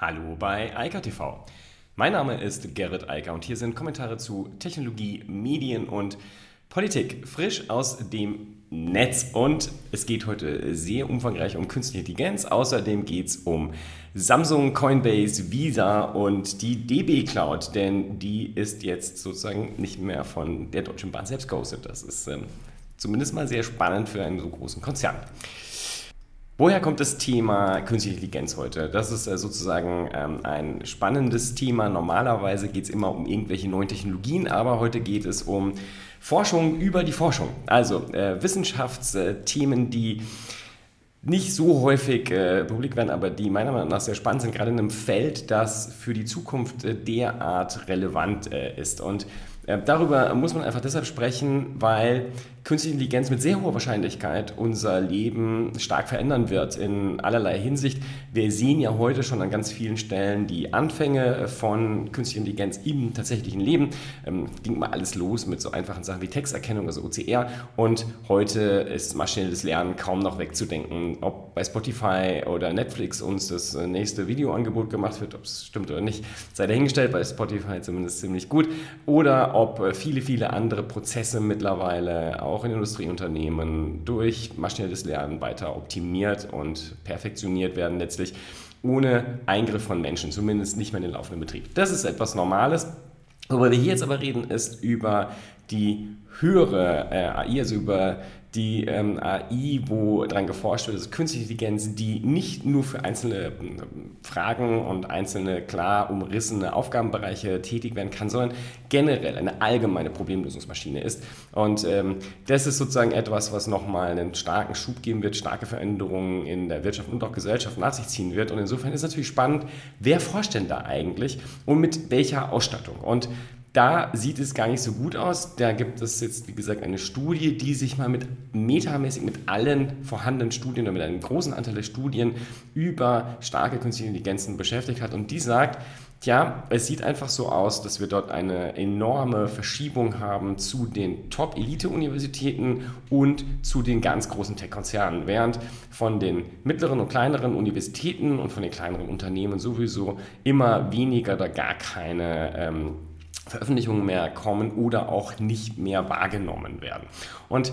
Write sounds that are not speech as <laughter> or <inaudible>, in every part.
Hallo bei Eika TV. Mein Name ist Gerrit Eiker und hier sind Kommentare zu Technologie, Medien und Politik frisch aus dem Netz. Und es geht heute sehr umfangreich um künstliche Intelligenz. Außerdem geht es um Samsung, Coinbase, Visa und die DB Cloud, denn die ist jetzt sozusagen nicht mehr von der Deutschen Bahn selbst gehostet. Das ist ähm, zumindest mal sehr spannend für einen so großen Konzern. Woher kommt das Thema künstliche Intelligenz heute? Das ist äh, sozusagen ähm, ein spannendes Thema. Normalerweise geht es immer um irgendwelche neuen Technologien, aber heute geht es um Forschung über die Forschung. Also äh, Wissenschaftsthemen, die nicht so häufig äh, publik werden, aber die meiner Meinung nach sehr spannend sind, gerade in einem Feld, das für die Zukunft äh, derart relevant äh, ist. Und darüber muss man einfach deshalb sprechen, weil künstliche Intelligenz mit sehr hoher Wahrscheinlichkeit unser Leben stark verändern wird in allerlei Hinsicht. Wir sehen ja heute schon an ganz vielen Stellen die Anfänge von künstlicher Intelligenz im tatsächlichen Leben. Ähm, ging mal alles los mit so einfachen Sachen wie Texterkennung, also OCR. Und heute ist maschinelles Lernen kaum noch wegzudenken. Ob bei Spotify oder Netflix uns das nächste Videoangebot gemacht wird, ob es stimmt oder nicht, sei dahingestellt. Bei Spotify zumindest ziemlich gut. Oder ob viele, viele andere Prozesse mittlerweile auch in Industrieunternehmen durch maschinelles Lernen weiter optimiert und perfektioniert werden, letztlich ohne Eingriff von Menschen, zumindest nicht mehr in den laufenden Betrieb. Das ist etwas Normales. Worüber wir hier jetzt aber reden, ist über die höhere äh, AI, also über die ähm, AI, wo daran geforscht wird, also künstliche Intelligenz, die nicht nur für einzelne äh, Fragen und einzelne klar umrissene Aufgabenbereiche tätig werden kann, sondern generell eine allgemeine Problemlösungsmaschine ist. Und ähm, das ist sozusagen etwas, was nochmal einen starken Schub geben wird, starke Veränderungen in der Wirtschaft und auch Gesellschaft nach sich ziehen wird. Und insofern ist natürlich spannend, wer forscht denn da eigentlich und mit welcher Ausstattung? Und da sieht es gar nicht so gut aus. Da gibt es jetzt, wie gesagt, eine Studie, die sich mal mit metamäßig mit allen vorhandenen Studien oder mit einem großen Anteil der Studien über starke künstliche Intelligenzen beschäftigt hat. Und die sagt, Tja, es sieht einfach so aus, dass wir dort eine enorme Verschiebung haben zu den Top-Elite-Universitäten und zu den ganz großen Tech-Konzernen, während von den mittleren und kleineren Universitäten und von den kleineren Unternehmen sowieso immer weniger oder gar keine ähm, Veröffentlichungen mehr kommen oder auch nicht mehr wahrgenommen werden. Und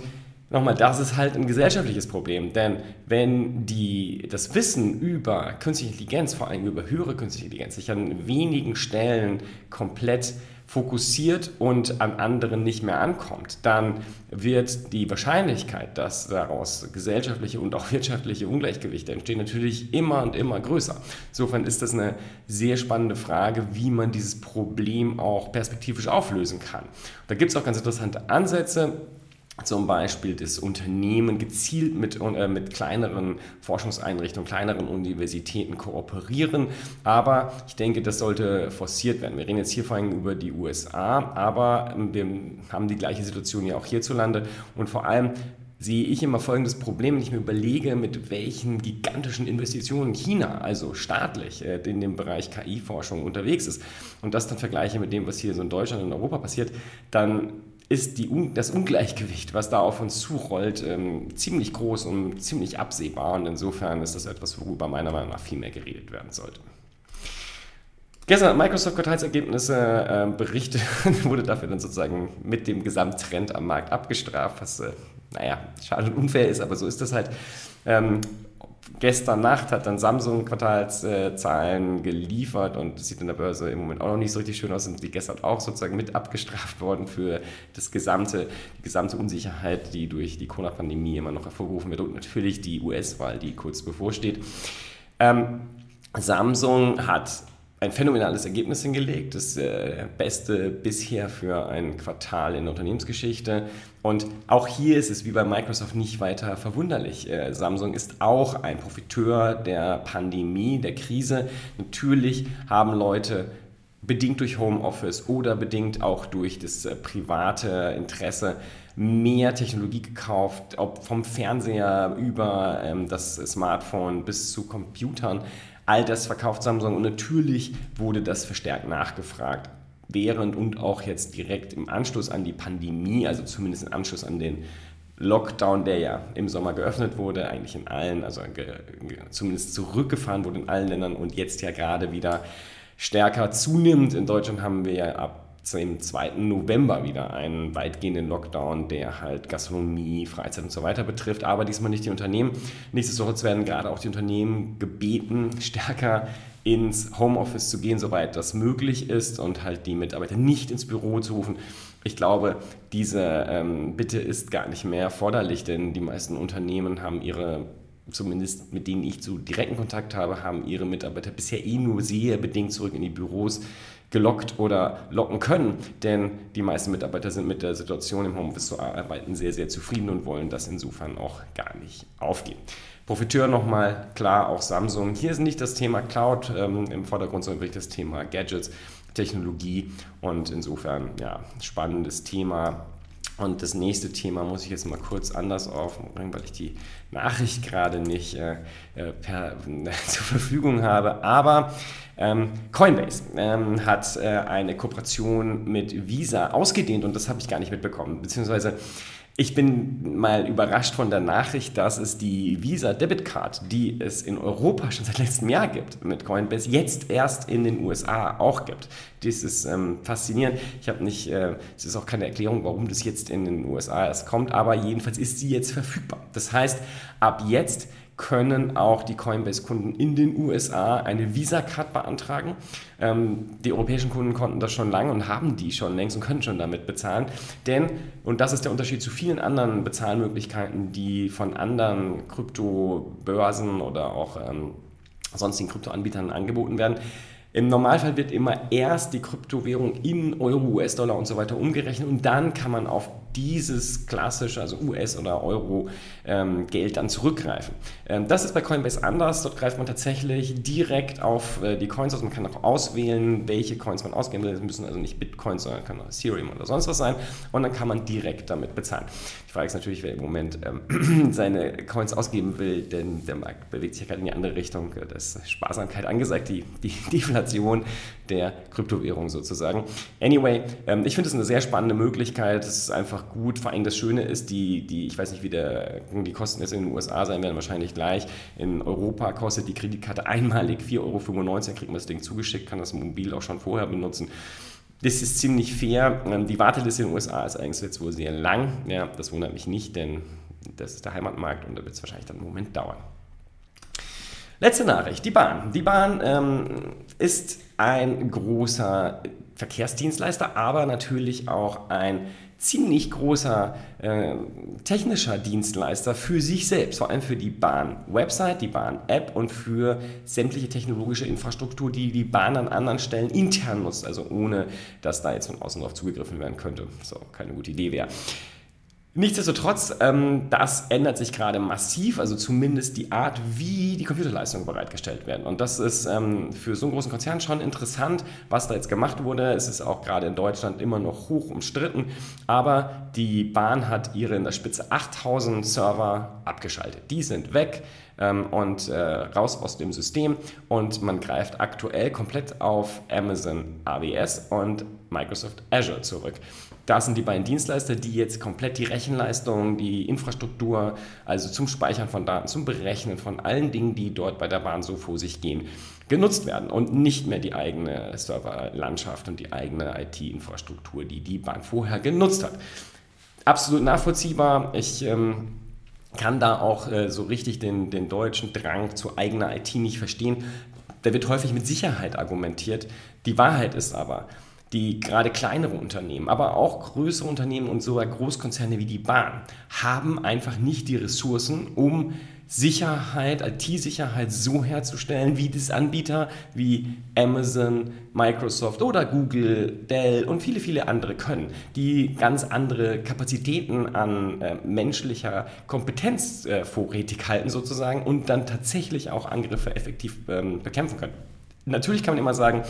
Nochmal, das ist halt ein gesellschaftliches Problem, denn wenn die, das Wissen über künstliche Intelligenz, vor allem über höhere künstliche Intelligenz, sich an wenigen Stellen komplett fokussiert und an anderen nicht mehr ankommt, dann wird die Wahrscheinlichkeit, dass daraus gesellschaftliche und auch <laughs> wirtschaftliche Ungleichgewichte entstehen, natürlich immer und immer größer. Insofern ist das eine sehr spannende Frage, wie man dieses Problem auch perspektivisch auflösen kann. Da gibt es auch ganz interessante Ansätze zum Beispiel das Unternehmen gezielt mit, äh, mit kleineren Forschungseinrichtungen, kleineren Universitäten kooperieren. Aber ich denke, das sollte forciert werden. Wir reden jetzt hier vor allem über die USA, aber ähm, wir haben die gleiche Situation ja auch hierzulande. Und vor allem sehe ich immer folgendes Problem, wenn ich mir überlege, mit welchen gigantischen Investitionen China, also staatlich, äh, in dem Bereich KI-Forschung unterwegs ist und das dann vergleiche mit dem, was hier so in Deutschland und Europa passiert, dann ist die, das Ungleichgewicht, was da auf uns zurollt, ähm, ziemlich groß und ziemlich absehbar. Und insofern ist das etwas, worüber meiner Meinung nach viel mehr geredet werden sollte. Gestern hat Microsoft Quartalsergebnisse äh, berichtet wurde dafür dann sozusagen mit dem Gesamttrend am Markt abgestraft, was, äh, naja, schade und unfair ist, aber so ist das halt. Ähm, gestern Nacht hat dann Samsung Quartalszahlen geliefert und das sieht in der Börse im Moment auch noch nicht so richtig schön aus. Sind die gestern auch sozusagen mit abgestraft worden für das gesamte, die gesamte Unsicherheit, die durch die Corona-Pandemie immer noch hervorgerufen wird und natürlich die US-Wahl, die kurz bevorsteht. Ähm, Samsung hat ein phänomenales Ergebnis hingelegt, das äh, beste bisher für ein Quartal in der Unternehmensgeschichte. Und auch hier ist es wie bei Microsoft nicht weiter verwunderlich. Äh, Samsung ist auch ein Profiteur der Pandemie, der Krise. Natürlich haben Leute bedingt durch Homeoffice oder bedingt auch durch das äh, private Interesse mehr Technologie gekauft, ob vom Fernseher über ähm, das Smartphone bis zu Computern. All das verkauft Samsung und natürlich wurde das verstärkt nachgefragt. Während und auch jetzt direkt im Anschluss an die Pandemie, also zumindest im Anschluss an den Lockdown, der ja im Sommer geöffnet wurde, eigentlich in allen, also zumindest zurückgefahren wurde in allen Ländern und jetzt ja gerade wieder stärker zunimmt. In Deutschland haben wir ja ab dem 2. November wieder einen weitgehenden Lockdown, der halt Gastronomie, Freizeit und so weiter betrifft, aber diesmal nicht die Unternehmen. Nichtsdestotrotz werden gerade auch die Unternehmen gebeten, stärker ins Homeoffice zu gehen, soweit das möglich ist und halt die Mitarbeiter nicht ins Büro zu rufen. Ich glaube, diese ähm, Bitte ist gar nicht mehr erforderlich, denn die meisten Unternehmen haben ihre zumindest mit denen ich zu direkten Kontakt habe, haben ihre Mitarbeiter bisher eh nur sehr bedingt zurück in die Büros gelockt oder locken können. Denn die meisten Mitarbeiter sind mit der Situation im Homeoffice zu arbeiten sehr, sehr zufrieden und wollen das insofern auch gar nicht aufgeben. Profiteur nochmal, klar, auch Samsung. Hier ist nicht das Thema Cloud ähm, im Vordergrund, sondern wirklich das Thema Gadgets, Technologie und insofern, ja, spannendes Thema. Und das nächste Thema muss ich jetzt mal kurz anders aufbringen, weil ich die Nachricht gerade nicht äh, äh per, äh, <laughs> zur Verfügung habe. Aber ähm, Coinbase ähm, hat äh, eine Kooperation mit Visa ausgedehnt und das habe ich gar nicht mitbekommen. Beziehungsweise ich bin mal überrascht von der Nachricht, dass es die Visa Debit Card, die es in Europa schon seit letztem Jahr gibt mit Coinbase, jetzt erst in den USA auch gibt. Das ist ähm, faszinierend. Ich habe nicht, äh, es ist auch keine Erklärung, warum das jetzt in den USA erst kommt, aber jedenfalls ist sie jetzt verfügbar. Das heißt, ab jetzt können auch die Coinbase-Kunden in den USA eine Visa-Card beantragen. Ähm, die europäischen Kunden konnten das schon lange und haben die schon längst und können schon damit bezahlen. Denn, und das ist der Unterschied zu vielen anderen Bezahlmöglichkeiten, die von anderen Kryptobörsen oder auch ähm, sonstigen Kryptoanbietern angeboten werden, im Normalfall wird immer erst die Kryptowährung in Euro, US-Dollar und so weiter umgerechnet und dann kann man auf dieses klassische, also US- oder Euro-Geld ähm, dann zurückgreifen. Ähm, das ist bei Coinbase anders. Dort greift man tatsächlich direkt auf äh, die Coins aus. Man kann auch auswählen, welche Coins man ausgeben will. Das müssen also nicht Bitcoins, sondern kann auch Ethereum oder sonst was sein. Und dann kann man direkt damit bezahlen. Die Frage ist natürlich, wer im Moment ähm, <clears throat> seine Coins ausgeben will, denn der Markt bewegt sich ja gerade in die andere Richtung. Das ist Sparsamkeit angesagt, die, die Deflation der Kryptowährung sozusagen. Anyway, ähm, ich finde es eine sehr spannende Möglichkeit. Es ist einfach gut. Vor allem das Schöne ist, die, die ich weiß nicht, wie der, die Kosten jetzt in den USA sein werden, wahrscheinlich gleich. In Europa kostet die Kreditkarte einmalig 4,95 Euro, kriegt man das Ding zugeschickt, kann das mobil auch schon vorher benutzen. Das ist ziemlich fair. Ähm, die Warteliste in den USA ist eigentlich jetzt wohl sehr lang. Ja, das wundert mich nicht, denn das ist der Heimatmarkt und da wird es wahrscheinlich dann einen Moment dauern. Letzte Nachricht, die Bahn. Die Bahn ähm, ist ein großer Verkehrsdienstleister, aber natürlich auch ein ziemlich großer äh, technischer Dienstleister für sich selbst, vor allem für die Bahn-Website, die Bahn-App und für sämtliche technologische Infrastruktur, die die Bahn an anderen Stellen intern nutzt, also ohne dass da jetzt von außen drauf zugegriffen werden könnte. So, keine gute Idee wäre. Nichtsdestotrotz, ähm, das ändert sich gerade massiv, also zumindest die Art, wie die Computerleistungen bereitgestellt werden. Und das ist ähm, für so einen großen Konzern schon interessant, was da jetzt gemacht wurde. Es ist auch gerade in Deutschland immer noch hoch umstritten, aber die Bahn hat ihre in der Spitze 8000 Server abgeschaltet. Die sind weg ähm, und äh, raus aus dem System und man greift aktuell komplett auf Amazon AWS und Microsoft Azure zurück. Das sind die beiden Dienstleister, die jetzt komplett die Rechenleistung, die Infrastruktur, also zum Speichern von Daten, zum Berechnen von allen Dingen, die dort bei der Bahn so vor sich gehen, genutzt werden und nicht mehr die eigene Serverlandschaft und die eigene IT-Infrastruktur, die die Bahn vorher genutzt hat. Absolut nachvollziehbar. Ich ähm, kann da auch äh, so richtig den, den deutschen Drang zu eigener IT nicht verstehen. Da wird häufig mit Sicherheit argumentiert. Die Wahrheit ist aber, die gerade kleinere Unternehmen, aber auch größere Unternehmen und sogar Großkonzerne wie die Bahn haben einfach nicht die Ressourcen, um Sicherheit, IT-Sicherheit so herzustellen, wie das Anbieter wie Amazon, Microsoft oder Google, Dell und viele, viele andere können, die ganz andere Kapazitäten an äh, menschlicher Kompetenz äh, vorrätig halten sozusagen und dann tatsächlich auch Angriffe effektiv ähm, bekämpfen können natürlich kann man immer sagen,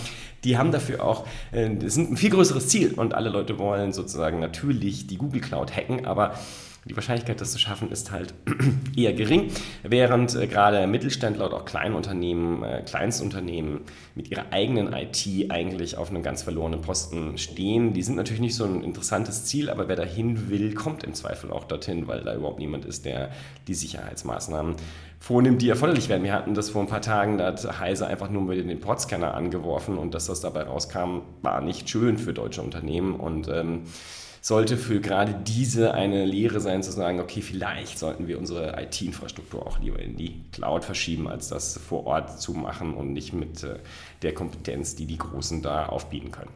die haben dafür auch, äh, das ist ein viel größeres Ziel und alle Leute wollen sozusagen natürlich die Google Cloud hacken, aber Die Wahrscheinlichkeit, das zu schaffen, ist halt <clears throat> eher gering, während äh, gerade Mittelständler oder auch Kleinunternehmen, äh, Kleinstunternehmen mit ihrer eigenen IT eigentlich auf einem ganz verlorenen Posten stehen. Die sind natürlich nicht so ein interessantes Ziel, aber wer dahin will, kommt im Zweifel auch dorthin, weil da überhaupt niemand ist, der die Sicherheitsmaßnahmen vornimmt, die erforderlich werden. Wir hatten das vor ein paar Tagen, da hat Heise einfach nur mit den Portscanner angeworfen und dass das dabei rauskam, war nicht schön für deutsche Unternehmen und ähm, sollte für gerade diese eine Lehre sein, zu sagen, okay, vielleicht sollten wir unsere IT-Infrastruktur auch lieber in die Cloud verschieben, als das vor Ort zu machen und nicht mit äh, der Kompetenz, die die Großen da aufbieten können.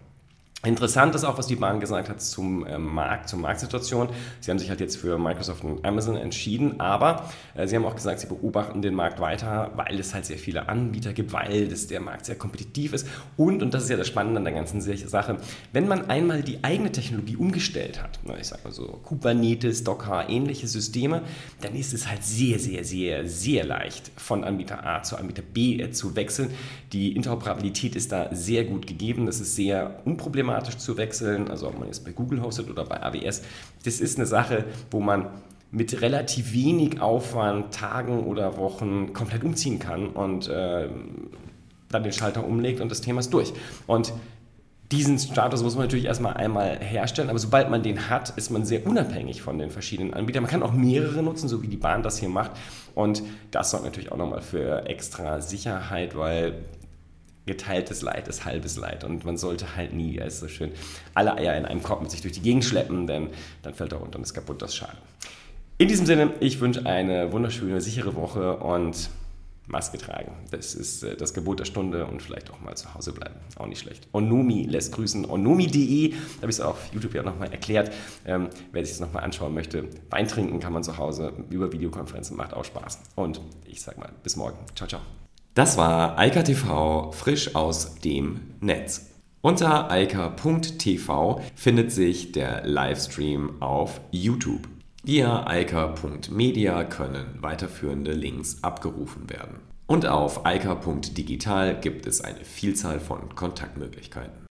Interessant ist auch, was die Bahn gesagt hat zum äh, Markt, zur Marktsituation. Sie haben sich halt jetzt für Microsoft und Amazon entschieden, aber äh, sie haben auch gesagt, sie beobachten den Markt weiter, weil es halt sehr viele Anbieter gibt, weil das, der Markt sehr kompetitiv ist und, und das ist ja das Spannende an der ganzen Sache, wenn man einmal die eigene Technologie umgestellt hat, ich sage mal so Kubernetes, Docker, ähnliche Systeme, dann ist es halt sehr, sehr, sehr, sehr leicht von Anbieter A zu Anbieter B äh, zu wechseln. Die Interoperabilität ist da sehr gut gegeben, das ist sehr unproblematisch automatisch zu wechseln, also ob man jetzt bei Google hostet oder bei AWS, das ist eine Sache, wo man mit relativ wenig Aufwand, Tagen oder Wochen komplett umziehen kann und äh, dann den Schalter umlegt und das Thema ist durch. Und diesen Status muss man natürlich erstmal einmal herstellen, aber sobald man den hat, ist man sehr unabhängig von den verschiedenen Anbietern. Man kann auch mehrere nutzen, so wie die Bahn das hier macht. Und das sorgt natürlich auch nochmal für extra Sicherheit, weil geteiltes Leid ist halbes Leid und man sollte halt nie, es ist so schön, alle Eier in einem Korb mit sich durch die Gegend schleppen, denn dann fällt er runter und ist kaputt, das ist schade. In diesem Sinne, ich wünsche eine wunderschöne, sichere Woche und Maske tragen. Das ist äh, das Gebot der Stunde und vielleicht auch mal zu Hause bleiben. Auch nicht schlecht. Onumi lässt grüßen. Onumi.de, da habe ich es auf YouTube ja nochmal erklärt. Ähm, wer sich das nochmal anschauen möchte, Wein trinken kann man zu Hause über Videokonferenzen, macht auch Spaß. Und ich sage mal, bis morgen. Ciao, ciao. Das war Eika TV frisch aus dem Netz. Unter eika.tv findet sich der Livestream auf YouTube. Via eika.media können weiterführende Links abgerufen werden. Und auf eika.digital gibt es eine Vielzahl von Kontaktmöglichkeiten.